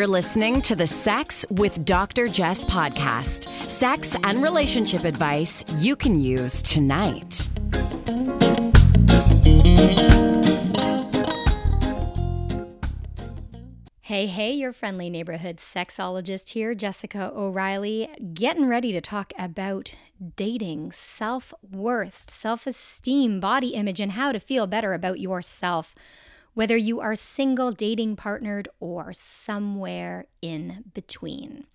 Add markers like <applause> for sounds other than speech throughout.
You're listening to the Sex with Dr. Jess podcast. Sex and relationship advice you can use tonight. Hey, hey, your friendly neighborhood sexologist here, Jessica O'Reilly, getting ready to talk about dating, self worth, self esteem, body image, and how to feel better about yourself, whether you are single, dating, partnered, or somewhere in between.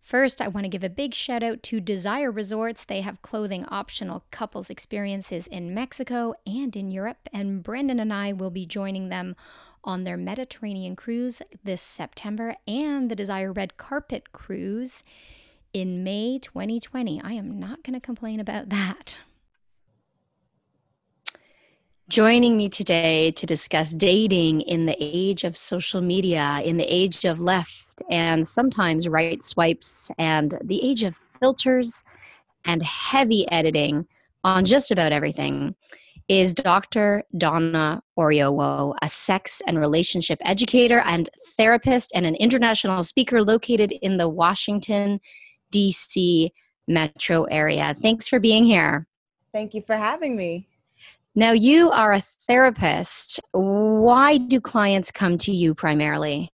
First, I want to give a big shout out to Desire Resorts. They have clothing optional couples experiences in Mexico and in Europe, and Brandon and I will be joining them on their Mediterranean cruise this September and the Desire Red Carpet cruise in May 2020. I am not going to complain about that. Joining me today to discuss dating in the age of social media, in the age of left and sometimes right swipes, and the age of filters and heavy editing on just about everything is Dr. Donna Oriowo, a sex and relationship educator and therapist and an international speaker located in the Washington, D.C. metro area. Thanks for being here. Thank you for having me. Now, you are a therapist. Why do clients come to you primarily?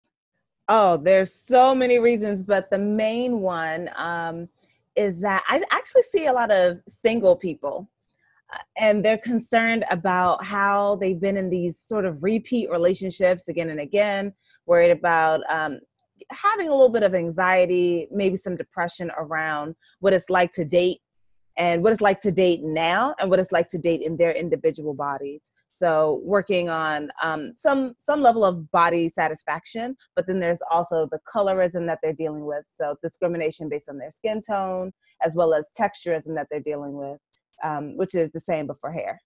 Oh, there's so many reasons, but the main one um, is that I actually see a lot of single people and they're concerned about how they've been in these sort of repeat relationships again and again, worried about um, having a little bit of anxiety, maybe some depression around what it's like to date and what it's like to date now and what it's like to date in their individual bodies. So working on um, some some level of body satisfaction, but then there's also the colorism that they're dealing with. So discrimination based on their skin tone, as well as texturism that they're dealing with um, which is the same but for hair.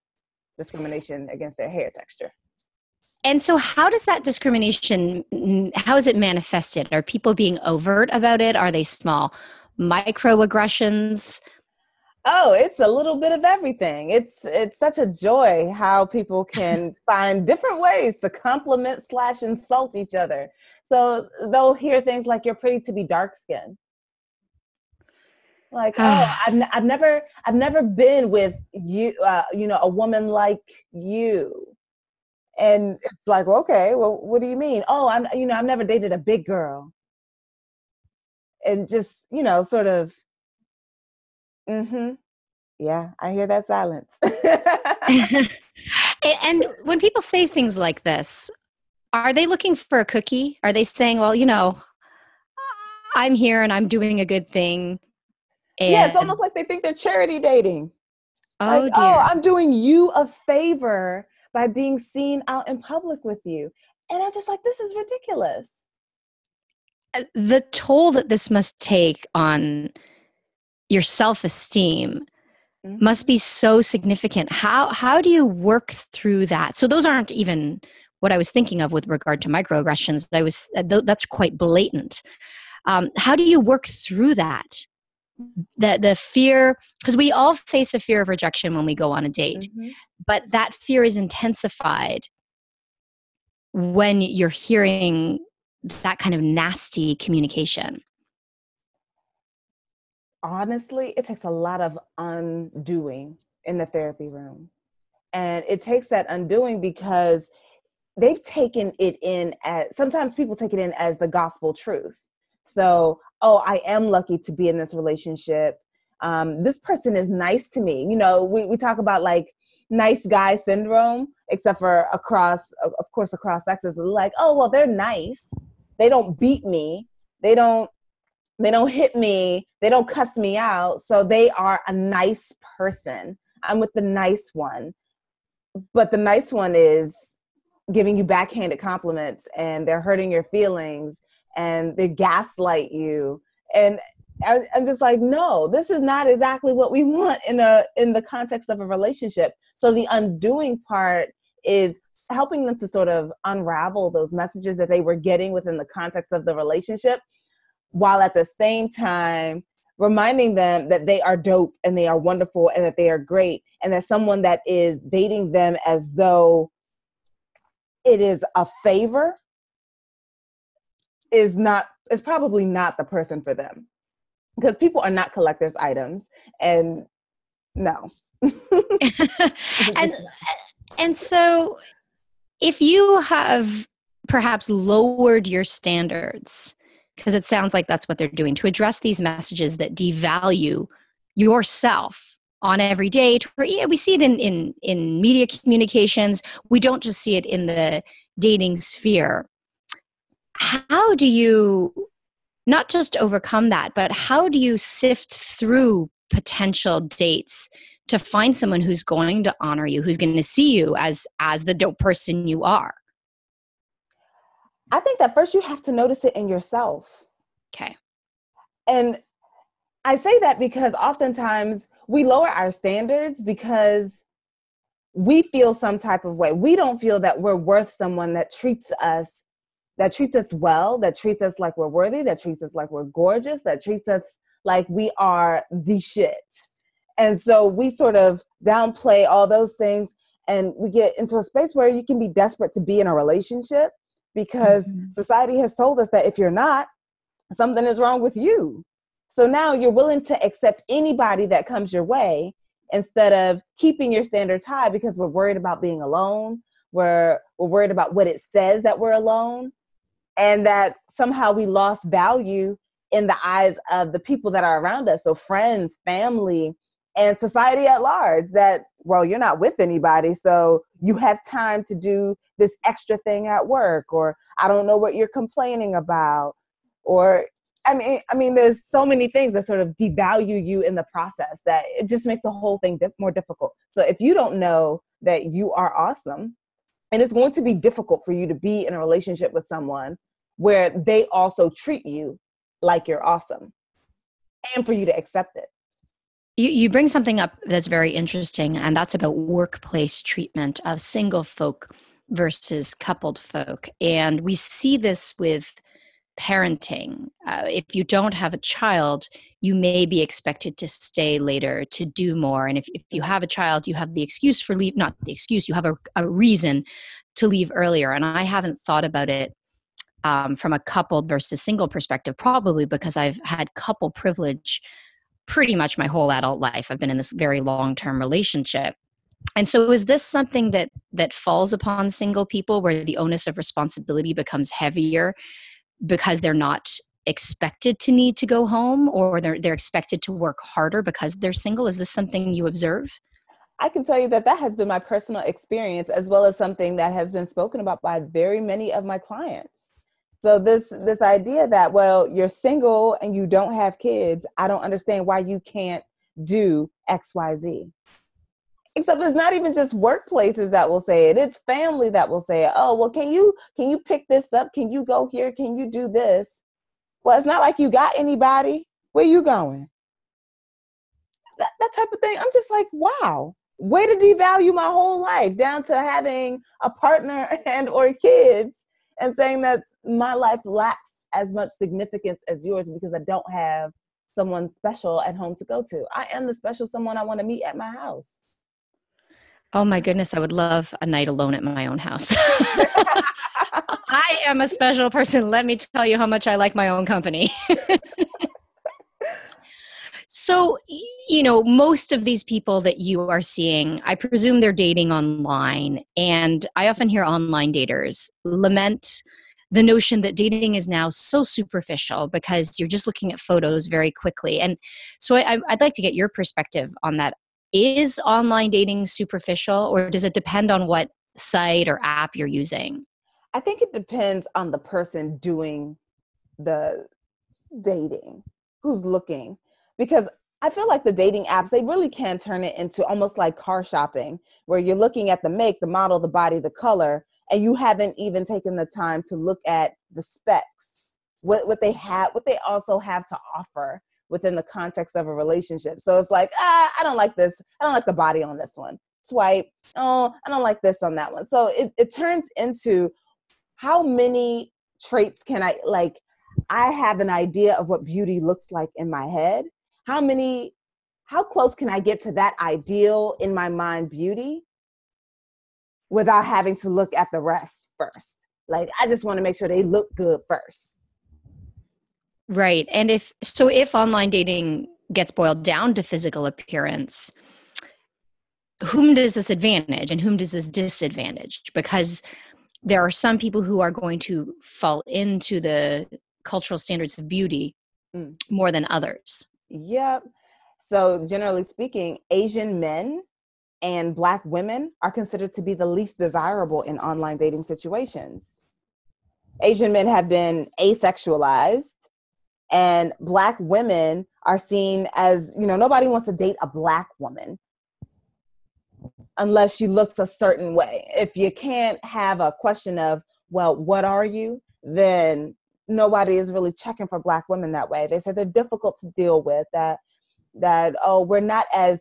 Discrimination against their hair texture. And so how does that discrimination how is it manifested? Are people being overt about it? Are they small microaggressions oh it's a little bit of everything. It's it's such a joy how people can <laughs> find different ways to compliment slash insult each other. So they'll hear things like you're pretty to be dark skinned. Like oh <sighs> I've, n- I've never i've never been with you uh, you know a woman like you. And it's like okay well what do you mean? Oh i'm you know i've never dated a big girl. And just you know sort of mm-hmm yeah i hear that silence <laughs> and when people say things like this are they looking for a cookie are they saying well you know i'm here and i'm doing a good thing yeah, it's almost like they think they're charity dating. Oh, like, dear. oh, I'm doing you a favor by being seen out in public with you. And I'm just like, this is ridiculous. Uh, the toll that this must take on your self-esteem mm-hmm. must be so significant. How how do you work through that? So those aren't even what I was thinking of with regard to microaggressions. I was uh, that's quite blatant. Um, how do you work through that? the the fear because we all face a fear of rejection when we go on a date mm-hmm. but that fear is intensified when you're hearing that kind of nasty communication honestly it takes a lot of undoing in the therapy room and it takes that undoing because they've taken it in as sometimes people take it in as the gospel truth so oh, I am lucky to be in this relationship. Um, this person is nice to me. You know, we, we talk about like nice guy syndrome, except for across, of course, across sexes. Like, oh, well, they're nice. They don't beat me. They don't they don't hit me they don't cuss me out so they are a nice person. I'm with the nice one. But the nice one is giving you backhanded compliments and they're hurting your feelings and they gaslight you. And I'm just like, no, this is not exactly what we want in a in the context of a relationship. So the undoing part is helping them to sort of unravel those messages that they were getting within the context of the relationship, while at the same time reminding them that they are dope and they are wonderful and that they are great and that someone that is dating them as though it is a favor is not is probably not the person for them. Because people are not collectors items and no. <laughs> And and so if you have perhaps lowered your standards because it sounds like that's what they're doing to address these messages that devalue yourself on every day we see it in, in in media communications. We don't just see it in the dating sphere. How do you not just overcome that but how do you sift through potential dates to find someone who's going to honor you who's going to see you as as the dope person you are i think that first you have to notice it in yourself. Okay. And i say that because oftentimes we lower our standards because we feel some type of way. We don't feel that we're worth someone that treats us that treats us well that treats us like we're worthy that treats us like we're gorgeous that treats us like we are the shit. And so we sort of downplay all those things and we get into a space where you can be desperate to be in a relationship because mm-hmm. society has told us that if you're not, something is wrong with you. So now you're willing to accept anybody that comes your way instead of keeping your standards high because we're worried about being alone. We're, we're worried about what it says that we're alone and that somehow we lost value in the eyes of the people that are around us. So friends, family, and society at large that well you're not with anybody so you have time to do this extra thing at work or i don't know what you're complaining about or i mean i mean there's so many things that sort of devalue you in the process that it just makes the whole thing dif- more difficult. So if you don't know that you are awesome and it's going to be difficult for you to be in a relationship with someone where they also treat you like you're awesome and for you to accept it you, you bring something up that's very interesting, and that's about workplace treatment of single folk versus coupled folk. And we see this with parenting. Uh, if you don't have a child, you may be expected to stay later to do more. And if, if you have a child, you have the excuse for leave, not the excuse, you have a, a reason to leave earlier. And I haven't thought about it um, from a coupled versus single perspective, probably because I've had couple privilege pretty much my whole adult life. I've been in this very long term relationship. And so is this something that that falls upon single people where the onus of responsibility becomes heavier because they're not expected to need to go home or they're they're expected to work harder because they're single? Is this something you observe? I can tell you that that has been my personal experience as well as something that has been spoken about by very many of my clients. So this this idea that well you're single and you don't have kids, I don't understand why you can't do XYZ. Except it's not even just workplaces that will say it. It's family that will say it. Oh, well can you can you pick this up? Can you go here? Can you do this? Well, it's not like you got anybody. Where you going? That, that type of thing. I'm just like, wow way to devalue my whole life down to having a partner <laughs> and or kids and saying that my life lacks as much significance as yours because I don't have someone special at home to go to. I am the special someone I want to meet at my house. Oh my goodness, I would love a night alone at my own house. <laughs> I am a special person. Let me tell you how much I like my own company. <laughs> So, you know, most of these people that you are seeing, I presume they're dating online. And I often hear online daters lament the notion that dating is now so superficial because you're just looking at photos very quickly. And so I, would like to get your perspective on that. Is online dating superficial or does it depend on what site or app you're using? I think it depends on the person doing the dating, who's looking because I feel like the dating apps, they really can turn it into almost like car shopping, where you're looking at the make, the model, the body, the color, and you haven't even taken the time to look at the specs, what, what they have, what they also have to offer within the context of a relationship. So it's like, ah, I don't like this. I don't like the body on this one. Swipe. Oh, I don't like this on that one. So it, it turns into how many traits can I like I have an idea of what beauty looks like in my head. How many, how close can I get to that ideal in my mind beauty without having to look at the rest first? Like, I just want to make sure they look good first. Right. And if so if online dating gets boiled down to physical appearance, whom does this advantage and whom does this disadvantage? Because there are some people who are going to fall into the cultural standards of beauty mm. more than others. Yep. So, generally speaking, Asian men and Black women are considered to be the least desirable in online dating situations. Asian men have been asexualized, and Black women are seen as, you know, nobody wants to date a Black woman unless she looks a certain way. If you can't have a question of, well, what are you? Then nobody is really checking for black women that way. They say they're difficult to deal with, that that oh, we're not as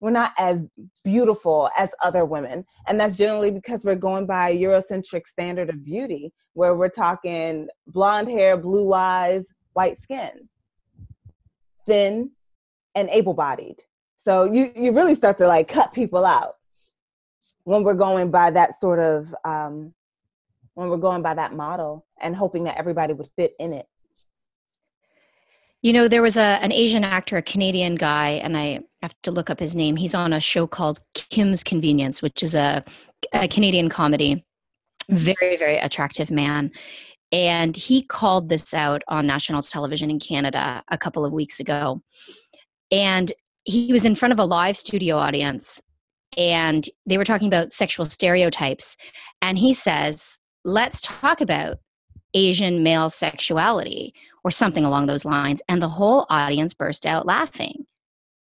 we're not as beautiful as other women. And that's generally because we're going by a Eurocentric standard of beauty, where we're talking blonde hair, blue eyes, white skin, thin and able bodied. So you you really start to like cut people out when we're going by that sort of um, when we're going by that model and hoping that everybody would fit in it. You know, there was a an Asian actor, a Canadian guy, and I have to look up his name. He's on a show called Kim's Convenience, which is a, a Canadian comedy. Mm-hmm. Very, very attractive man. And he called this out on national television in Canada a couple of weeks ago. And he was in front of a live studio audience and they were talking about sexual stereotypes and he says let's talk about asian male sexuality or something along those lines and the whole audience burst out laughing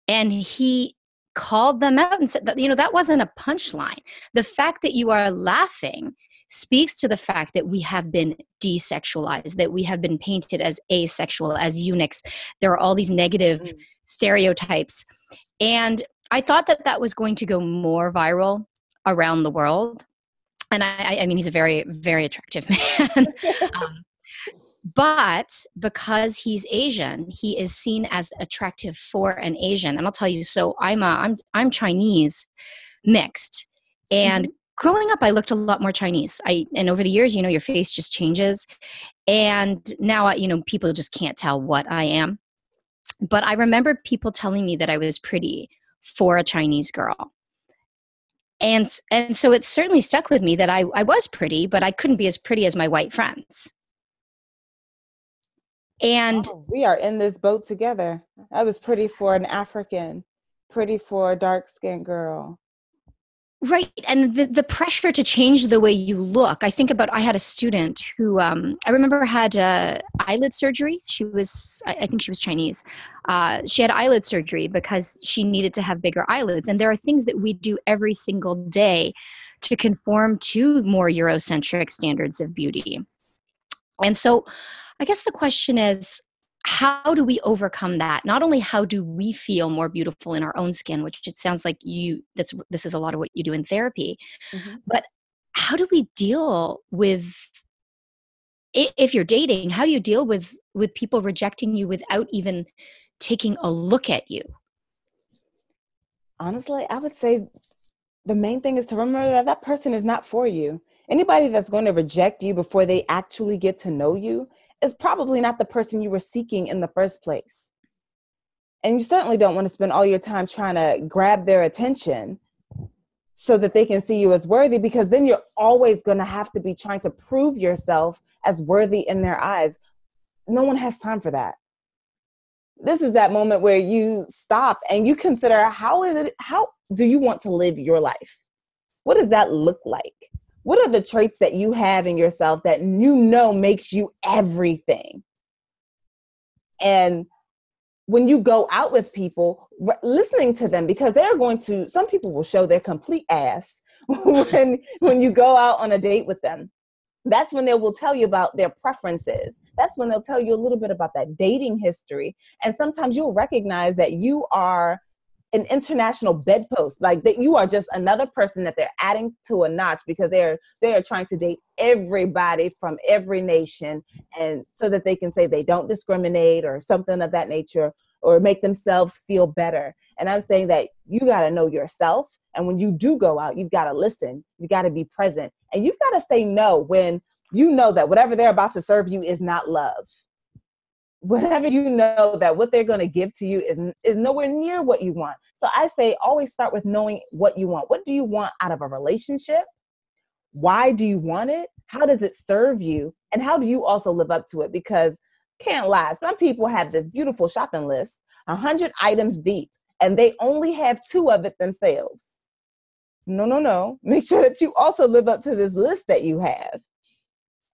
and he called them out and said that you know that wasn't a punchline the fact that you are laughing speaks to the fact that we have been desexualized that we have been painted as asexual as eunuchs there are all these negative mm stereotypes. And I thought that that was going to go more viral around the world. And I, I mean, he's a very, very attractive <laughs> man. um, but because he's Asian, he is seen as attractive for an Asian. And I'll tell you, so I'm a, I'm I'm Chinese mixed, and mm-hmm. growing up, I looked a lot more Chinese. I and over the years, you know, your face just changes, and now you know people just can't tell what I am. But I remember people telling me that I was pretty for a Chinese girl. And and so it certainly stuck with me that I, I was pretty, but I couldn't be as pretty as my white friends. And oh, we are in this boat together. I was pretty for an African, pretty for a dark skinned girl. Right. And the, the pressure to change the way you look. I think about, I had a student who um, I remember had uh, eyelid surgery. She was, I, think she was Chinese. Uh, she had eyelid surgery because she needed to have bigger eyelids. And there are things that we do every single day to conform to more Eurocentric standards of beauty. And so I guess the question is how do we overcome that? Not only how do we feel more beautiful in our own skin which it sounds like you that's this is a lot of what you do in therapy mm-hmm. but how do we deal with if you're dating how do you deal with with people rejecting you without even taking a look at you? Honestly i would say the main thing is to remember that that person is not for you. Anybody that's going to reject you before they actually get to know you is probably not the person you were seeking in the first place. And you certainly don't want to spend all your time trying to grab their attention so that they can see you as worthy because then you're always going to have to be trying to prove yourself as worthy in their eyes. No one has time for that. This is that moment where you stop and you consider how is it how do you want to live your life? What does that look like? What are the traits that you have in yourself that you know makes you everything? And when you go out with people listening to them because they're going to some people will show their complete ass <laughs> when when you go out on a date with them. That's when they will tell you about their preferences. That's when they'll tell you a little bit about that dating history. And sometimes you'll recognize that you are an international bedpost. Like that you are just another person that they're adding to a notch because they're they're trying to date everybody from every nation and so that they can say they don't discriminate or something of that nature or make themselves feel better. And i'm saying that you got to know yourself. And when you do go out you've got to listen. You got to be present. And you've got to say no when you know that whatever they're about to serve you is not love whatever you know that what they're going to give to you is is nowhere near what you want. So I say always start with knowing what you want. What do you want out of a relationship? Why do you want it? How does it serve you? And how do you also live up to it? Because can't lie, some people have this beautiful shopping list, a hundred items deep, and they only have two of it themselves. No, no, no. Make sure that you also live up to this list that you have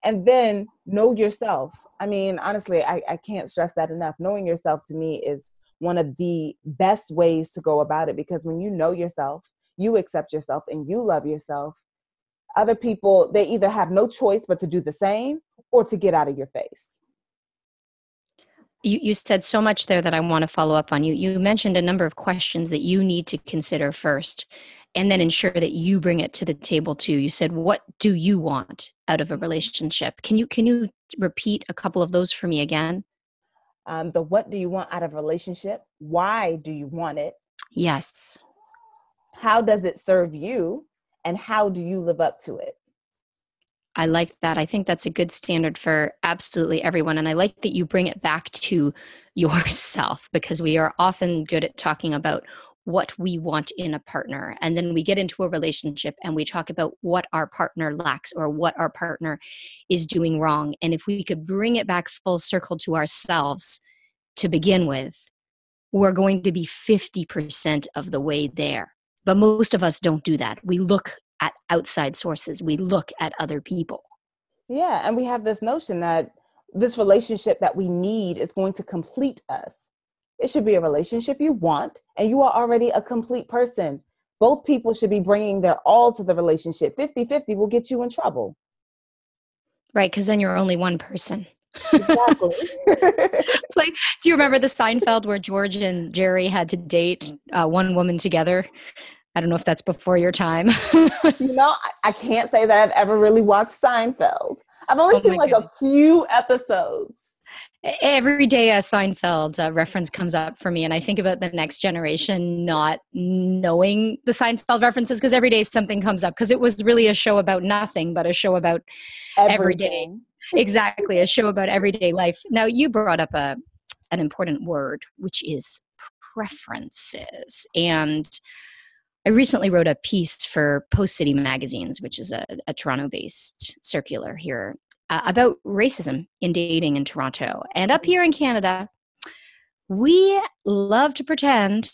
and then know yourself. I mean honestly I, I can't stress that enough. Knowing yourself to me is one of the best ways to go about it because when you know yourself you accept yourself and you love yourself other people they either have no choice but to do the same or to get out of your face. You, you said so much there that I want to follow up on. You you mentioned a number of questions that you need to consider first and then ensure that you bring it to the table too. You said what do you want out of a relationship? Can you can you repeat a couple of those for me again? Um, the what do you want out of a relationship? Why do you want it? Yes. How does it serve you? And how do you live up to it? I like that. I think that's a good standard for absolutely everyone. And I like that you bring it back to <laughs> yourself because we are often good at talking about what we want in a partner. And then we get into a relationship and we talk about what our partner lacks or what our partner is doing wrong. And if we could bring it back full circle to ourselves to begin with, we're going to be 50% of the way there. But most of us don't do that. We look at outside sources, we look at other people. Yeah, and we have this notion that this relationship that we need is going to complete us. It should be a relationship you want, and you are already a complete person. Both people should be bringing their all to the relationship. 50 50 will get you in trouble. Right, because then you're only one person. Exactly. <laughs> like, do you remember the Seinfeld where George and Jerry had to date uh, one woman together? I don't know if that's before your time. <laughs> you know, I, can't say that I've ever really watched Seinfeld. I've only oh seen like goodness. a few episodes. Every day a Seinfeld uh, reference comes up for me, and I think about the next generation not knowing the Seinfeld references because every day something comes up because it was really a show about nothing, but a show about every day. <laughs> exactly, a show about everyday life. Now, you brought up a an important word, which is preferences, and I recently wrote a piece for Post City Magazines, which is a, a Toronto based circular here, uh, about racism in dating in Toronto. And up here in Canada, we love to pretend,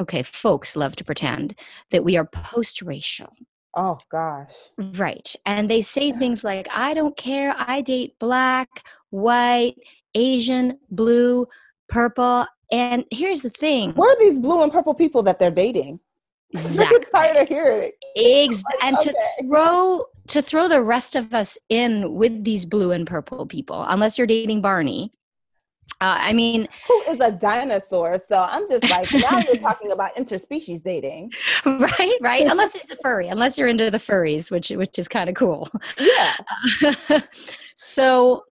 okay, folks love to pretend that we are post racial. Oh, gosh. Right. And they say things like, I don't care. I date black, white, Asian, blue, purple. And here's the thing. Where are these blue and purple people that they're dating? <laughs> Exactly. I'm tired of hearing it. Ex- <laughs> like, and okay. to throw to throw the rest of us in with these blue and purple people, unless you're dating Barney. Uh, I mean, who is a dinosaur? So I'm just like, <laughs> now you're talking about interspecies dating, right? Right. unless it's a furry, unless you're into the furries, which which is kind of cool. Yeah. <laughs> So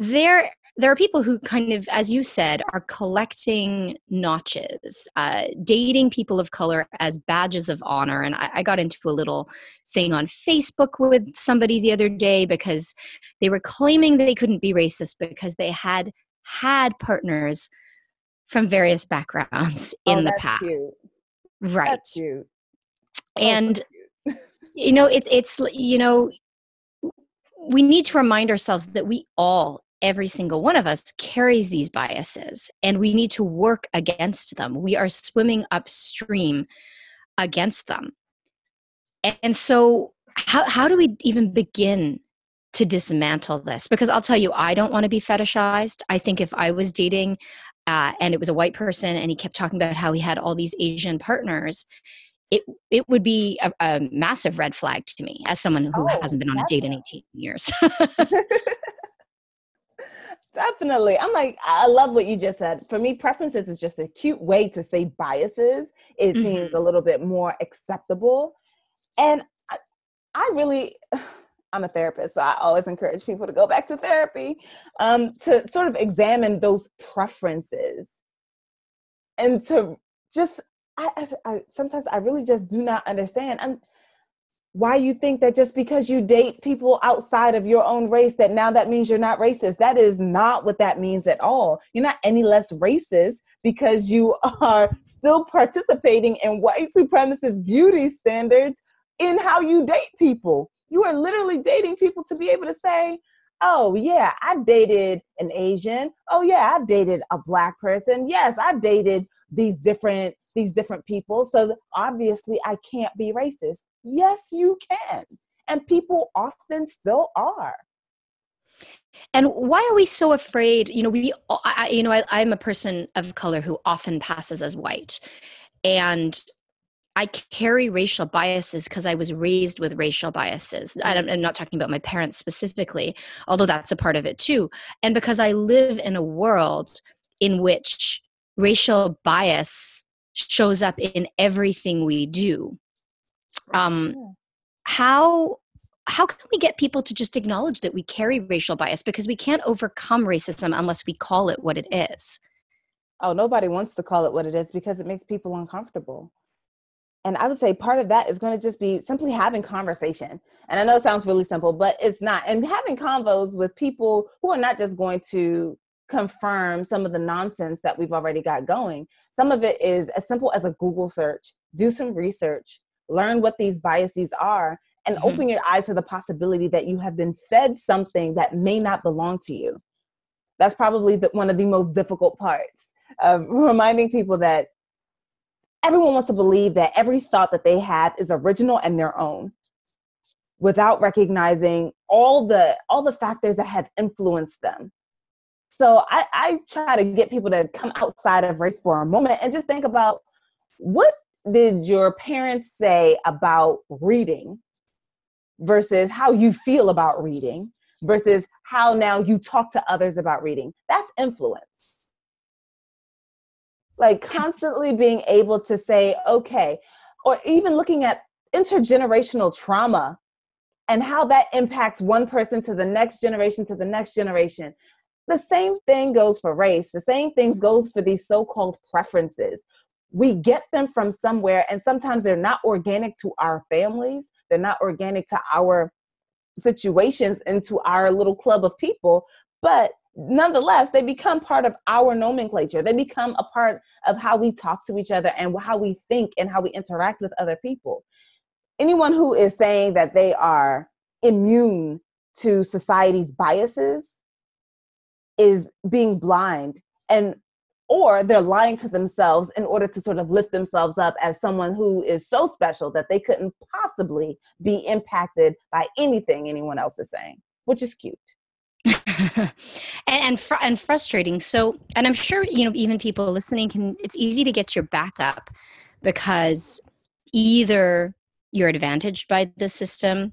there there are people who kind of, as you said, are collecting notches, uh, dating people of color as badges of honor. And I, I, got into a little thing on Facebook with somebody the other day because they were claiming they couldn't be racist because they had had partners from various backgrounds oh, in the past. Cute. Right. Oh, and <laughs> you know, it's it's you know, we need to remind ourselves that we all every single one of us carries these biases and we need to work against them. We are swimming upstream against them. And so, how, how do we even begin to dismantle this? Because I'll tell you, I don't want to be fetishized. I think if I was dating uh, and it was a white person and he kept talking about how he had all these Asian partners, it it would be a, a massive red flag to me as someone who oh, hasn't been on a date in 18 years. <laughs> Definitely. I'm like, I love what you just said. For me, preferences is just a cute way to say biases. It mm-hmm. seems a little bit more acceptable. And I, I really, <sighs> I'm a therapist, so I always encourage people to go back to therapy um, to sort of examine those preferences and to just, I, I, I sometimes I really just do not understand. I'm, why you think that just because you date people outside of your own race that now that means you're not racist? That is not what that means at all. You're not any less racist because you <laughs> are still participating in white supremacist beauty standards in how you date people. You are literally dating people to be able to say oh yeah i've dated an asian. Oh yeah i've dated a black person. Yes i've dated these different these different people. So obviously i can't be racist yes you can and people often still are and why are we so afraid you know we I, you know I, i'm a person of color who often passes as white and I carry racial biases because I was raised with racial biases. I'm not talking about my parents specifically, although that's a part of it too. And because I live in a world in which racial bias shows up in everything we do. Um, how how can we get people to just acknowledge that we carry racial bias? Because we can't overcome racism unless we call it what it is. Oh nobody wants to call it what it is because it makes people uncomfortable. And i would say part of that is going to just be simply having conversation. And i know it sounds really simple but it's not. And having convos with people who are not just going to confirm some of the nonsense that we've already got going. Some of it is as simple as a Google search, do some research, learn what these biases are, and mm-hmm. open your eyes to the possibility that you have been fed something that may not belong to you. That's probably the, one of the most difficult parts of <laughs> reminding people that everyone wants to believe that every thought that they have is original and their own without recognizing all the all the factors that have influenced them so I, I try to get people to come outside of race for a moment and just think about what did your parents say about reading versus how you feel about reading versus how now you talk to others about reading. That's influence. Like constantly being able to say, okay, or even looking at intergenerational trauma and how that impacts one person to the next generation to the next generation the same thing goes for race. The same things goes for these so-called preferences. We get them from somewhere, and sometimes they're not organic to our families. They're not organic to our situations into our little club of people, but nonetheless, they become part of our nomenclature. They become a part of how we talk to each other and how we think and how we interact with other people. Anyone who is saying that they are immune to society's biases is being blind and or they're lying to themselves in order to sort of lift themselves up as someone who is so special that they couldn't possibly be impacted by anything anyone else is saying, which is cute. <laughs> and and, fr- and frustrating. So, and I'm sure you know even people listening can. It's easy to get your back up because either you're advantaged by the system,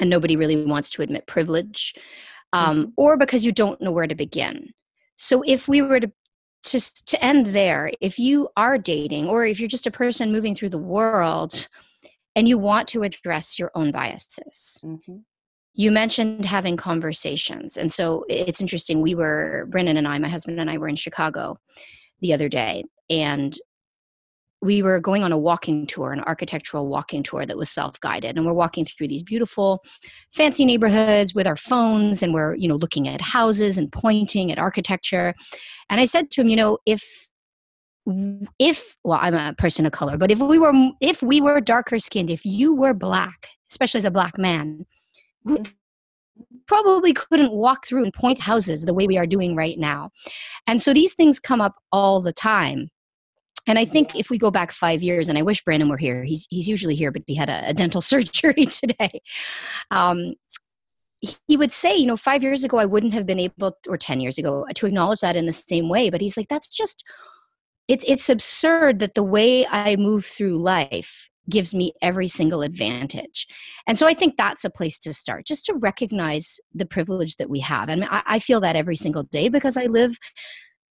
and nobody really wants to admit privilege, um, mm-hmm. or because you don't know where to begin. So if we were to just to end there, if you are dating or if you're just a person moving through the world and you want to address your own biases, mm-hmm. you mentioned having conversations. And so it's interesting. We were, Brandon and I, my husband and I were in Chicago the other day, and we were going on a walking tour, an architectural walking tour that was self-guided, and we're walking through these beautiful, fancy neighborhoods with our phones, and we're you know looking at houses and pointing at architecture. And I said to him, you know, if if well, I'm a person of color, but if we were if we were darker skinned, if you were black, especially as a black man, we probably couldn't walk through and point houses the way we are doing right now. And so these things come up all the time and I think if we go back five years, and I wish Brandon were here, he's, he's usually here, but he had a, a dental <laughs> surgery <laughs> today. Um, he would say, you know, five years ago, I wouldn't have been able, or 10 years ago, to acknowledge that in the same way. But he's like, that's just, it, it's absurd that the way I move through life gives me every single advantage. And so I think that's a place to start, just to recognize the privilege that we have. And I, I feel that every single day because I live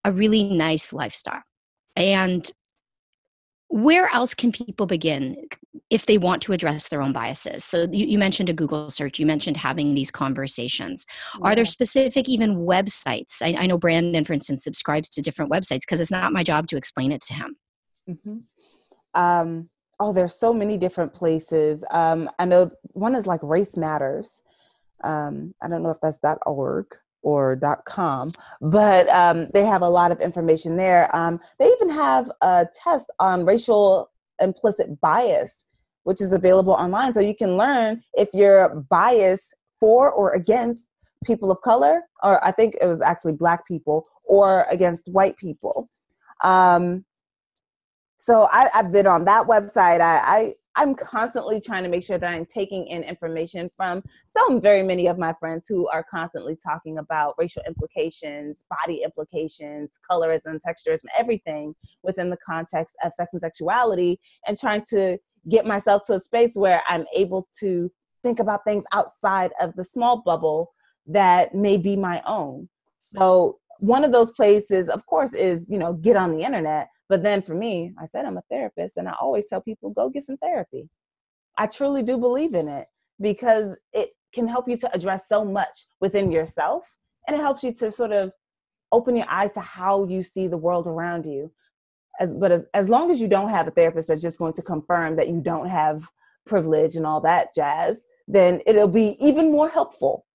a really nice lifestyle. And where else can people begin if they want to address their own biases so you, you mentioned a google search you mentioned having these conversations yeah. are there specific even websites I, I, know brandon for instance subscribes to different websites because it's not my job to explain it to him mm-hmm. um, oh, there's so many different places. Um, I know one is like Race Matters. Um, I don't know if that's that .org or .com, but um, they have a lot of information there. Um, they even have a test on racial implicit bias, which is available online, so you can learn if you're biased for or against people of color, or I think it was actually black people, or against white people. Um, so I, have been on that website. I, I am constantly trying to make sure that I'm taking in information from some very many of my friends who are constantly talking about racial implications, body implications, colorism, texturism, everything within the context of sex and sexuality, and trying to get myself to a space where I'm able to think about things outside of the small bubble that may be my own. So one of those places, of course, is you know get on the internet but then for me, I said I'm a therapist, and I always tell people go get some therapy. I truly do believe in it because it can help you to address so much within yourself, and it helps you to sort of open your eyes to how you see the world around you. As, but as, as long as you don't have a therapist that's just going to confirm that you don't have privilege and all that jazz, then it'll be even more helpful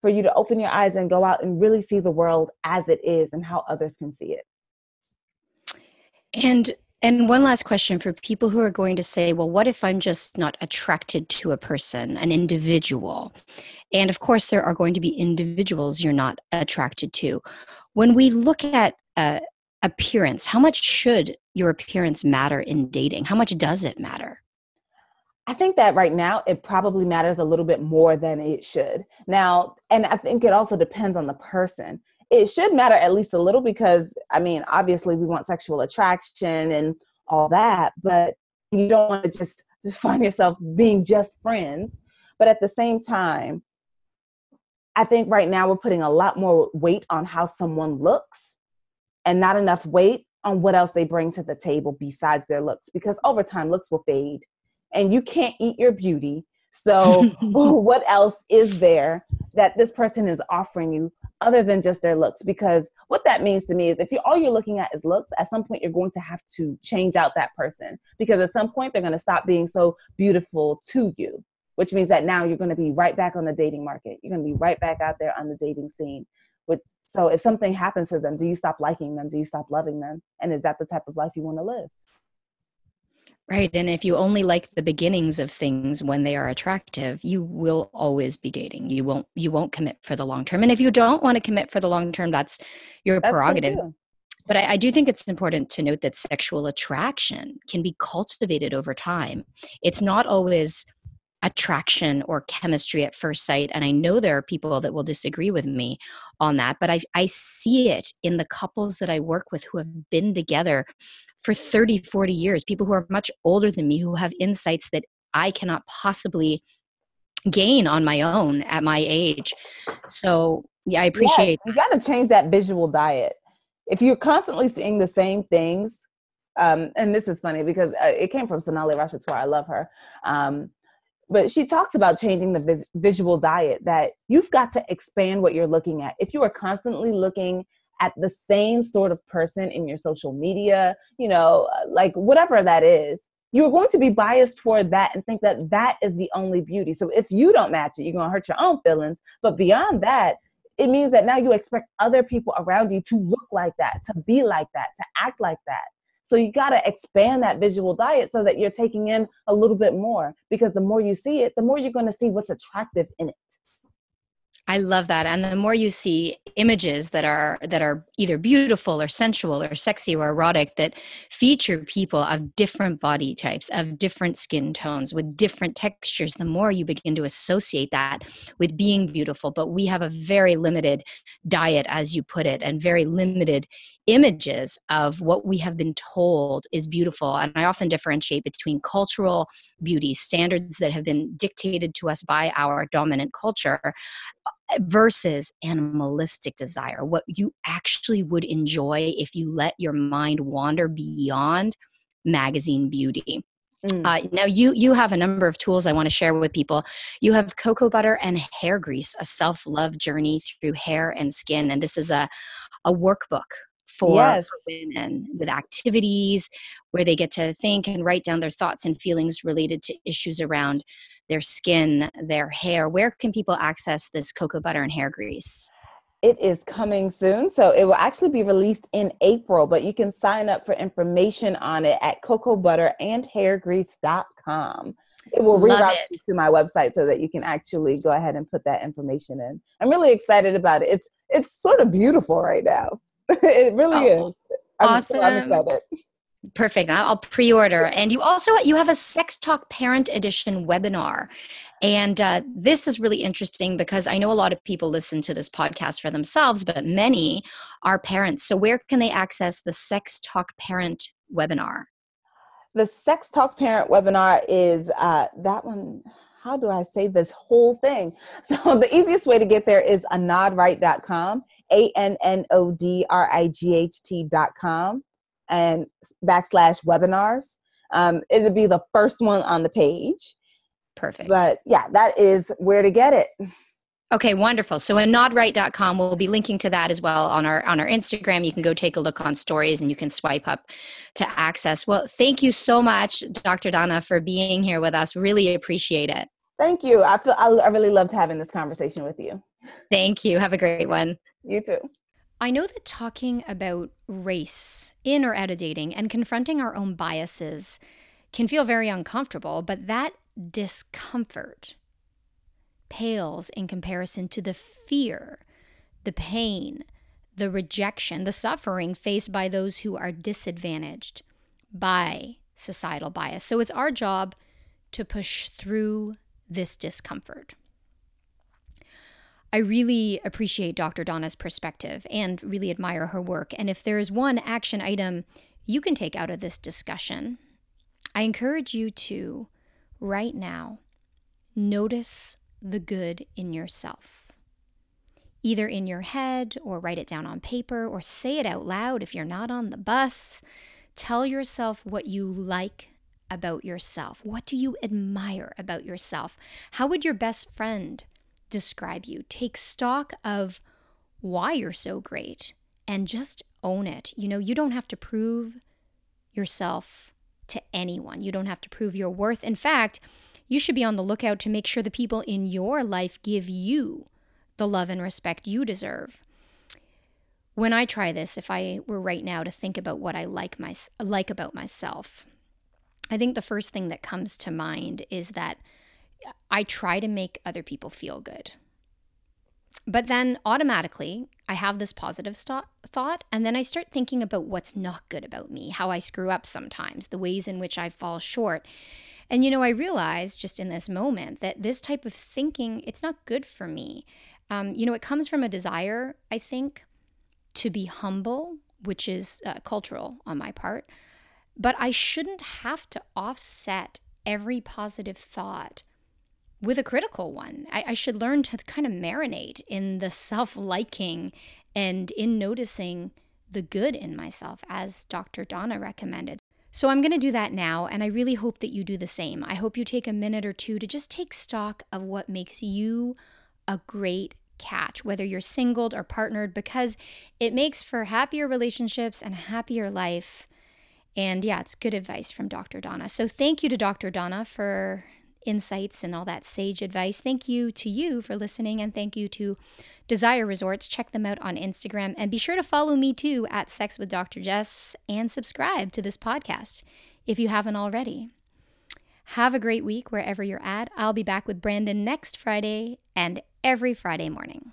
for you to open your eyes and go out and really see the world as it is and how others can see it. And and one last question for people who are going to say, well, what if I'm just not attracted to a person, an individual? And of course, there are going to be individuals you're not attracted to. When we look at uh, appearance, how much should your appearance matter in dating? How much does it matter? I think that right now it probably matters a little bit more than it should. Now, and I think it also depends on the person it should matter at least a little because I mean, obviously we want sexual attraction and all that, but you don't want to just <laughs> find yourself being just friends. But at the same time, I think right now we're putting a lot more weight on how someone looks and not enough weight on what else they bring to the table besides their looks because over time looks will fade and you can't eat your beauty. So, <laughs> <laughs> what else is there that this person is offering you other than just their looks because what that means to me is if you all you're looking at is looks at some point you're going to have to change out that person because at some point they're going to stop being so beautiful to you which means that now you're going to be right back on the dating market. You're going to be right back out there on the dating scene with so if something happens to them do you stop liking them? Do you stop loving them? And is that the type of life you want to live Right. And if you only like the beginnings of things when they are attractive, you will always be dating. You won't you won't commit for the long term. And if you don't want to commit for the long term, that's your that's prerogative. But I, I do think it's important to note that sexual attraction can be cultivated over time. It's not always attraction or chemistry at first sight. And I know there are people that will disagree with me on that, but I, I see it in the couples that I work with who have been together for 30, 40 years, people who are much older than me who have insights that I cannot possibly gain on my own at my age. So, yeah, I appreciate You got to change that visual diet. If you're constantly seeing the same things, um, and this is funny because uh, it came from Sonalee Rashatwar. I love her. Um, but she talks about changing the vis- visual diet that you've got to expand what you're looking at. If you are constantly looking at the same sort of person in your social media, you know, uh, like whatever that is, you're going to be biased toward that and think that that is the only beauty. So if you don't match it, you're going to hurt your own feelings. But beyond that, it means that now you expect other people around you to look like that, to be like that, to act like that. So you got to expand that visual diet so that you're taking in a little bit more because the more you see it, the more you're going to see what's attractive in it. I love that. And the more you see images that are that are either beautiful or sensual or sexy or erotic that feature people of different body types, of different skin tones, with different textures, the more you begin to associate that with being beautiful. But we have a very limited diet, as you put it, and very limited images of what we have been told is beautiful. And I often differentiate between cultural beauty standards that have been dictated to us by our dominant culture versus animalistic desire, what you actually would enjoy if you let your mind wander beyond magazine beauty. Mm. Uh, now you you have a number of tools I want to share with people. You have cocoa butter and hair grease, a self love journey through hair and skin, and this is a a workbook for, yes. for women with activities where they get to think and write down their thoughts and feelings related to issues around their skin, their hair. Where can people access this cocoa butter and hair grease? It is coming soon. So it will actually be released in April, but you can sign up for information on it at cocoa butter and cocoabutterandhairgrease.com. It will reroute you to my website so that you can actually go ahead and put that information in. I'm really excited about it. It's it's sort of beautiful right now. <laughs> it really oh, is. I'm, awesome. I'm excited. Perfect. I'll pre-order. And you also you have a Sex Talk Parent Edition webinar, and uh, this is really interesting because I know a lot of people listen to this podcast for themselves, but many are parents. So where can they access the Sex Talk Parent webinar? The Sex Talk Parent webinar is uh, that one. How do I say this whole thing? <laughs> So the easiest way to get there is annodright.com, A N N O D R I G H T.com and backslash webinars. Um, it'll be the first one on the page. Perfect. But yeah, that is where to get it. Okay, wonderful. So annodright.com, we'll be linking to that as well on our on our Instagram. You can go take a look on stories and you can swipe up to access. Well, thank you so much, Dr. Donna, for being here with us. Really appreciate it. Thank you. I feel I really loved having this conversation with you. Thank you. Have a great one. You too. I know that talking about race in or out of dating and confronting our own biases can feel very uncomfortable, but that discomfort pales in comparison to the fear, the pain, the rejection, the suffering faced by those who are disadvantaged by societal bias. So it's our job to push through this discomfort. I really appreciate Dr. Donna's perspective and really admire her work. And if there is one action item you can take out of this discussion, I encourage you to, right now, notice the good in yourself. Either in your head, or write it down on paper, or say it out loud if you're not on the bus. Tell yourself what you like about yourself. What do you admire about yourself? How would your best friend describe you. Take stock of why you're so great and just own it. You know, you don't have to prove yourself to anyone, you don't have to prove your worth. In fact, you should be on the lookout to make sure the people in your life give you the love and respect you deserve. When I try this, if I were right now to think about what I like my like about myself, I think the first thing that comes to mind is that I try to make other people feel good. But then automatically, I have this positive st- thought, and then I start thinking about what's not good about me, how I screw up sometimes, the ways in which I fall short. And you know, I realized just in this moment that this type of thinking, it's not good for me. Um, you know, it comes from a desire, I think, to be humble, which is uh, cultural on my part. But I shouldn't have to offset every positive thought with a critical one. I, I should learn to kind of marinate in the self liking and in noticing the good in myself, as Dr. Donna recommended. So I'm going to do that now, and I really hope that you do the same. I hope you take a minute or two to just take stock of what makes you a great catch, whether you're singled or partnered, because it makes for happier relationships and a happier life. And yeah, it's good advice from Dr. Donna. So thank you to Dr. Donna for insights and all that sage advice. Thank you to you for listening, and thank you to Desire Resorts. Check them out on Instagram, and be sure to follow me too at Sex with Dr. Jess and subscribe to this podcast if you haven't already. Have a great week wherever you're at. I'll be back with Brandon next Friday and every Friday morning.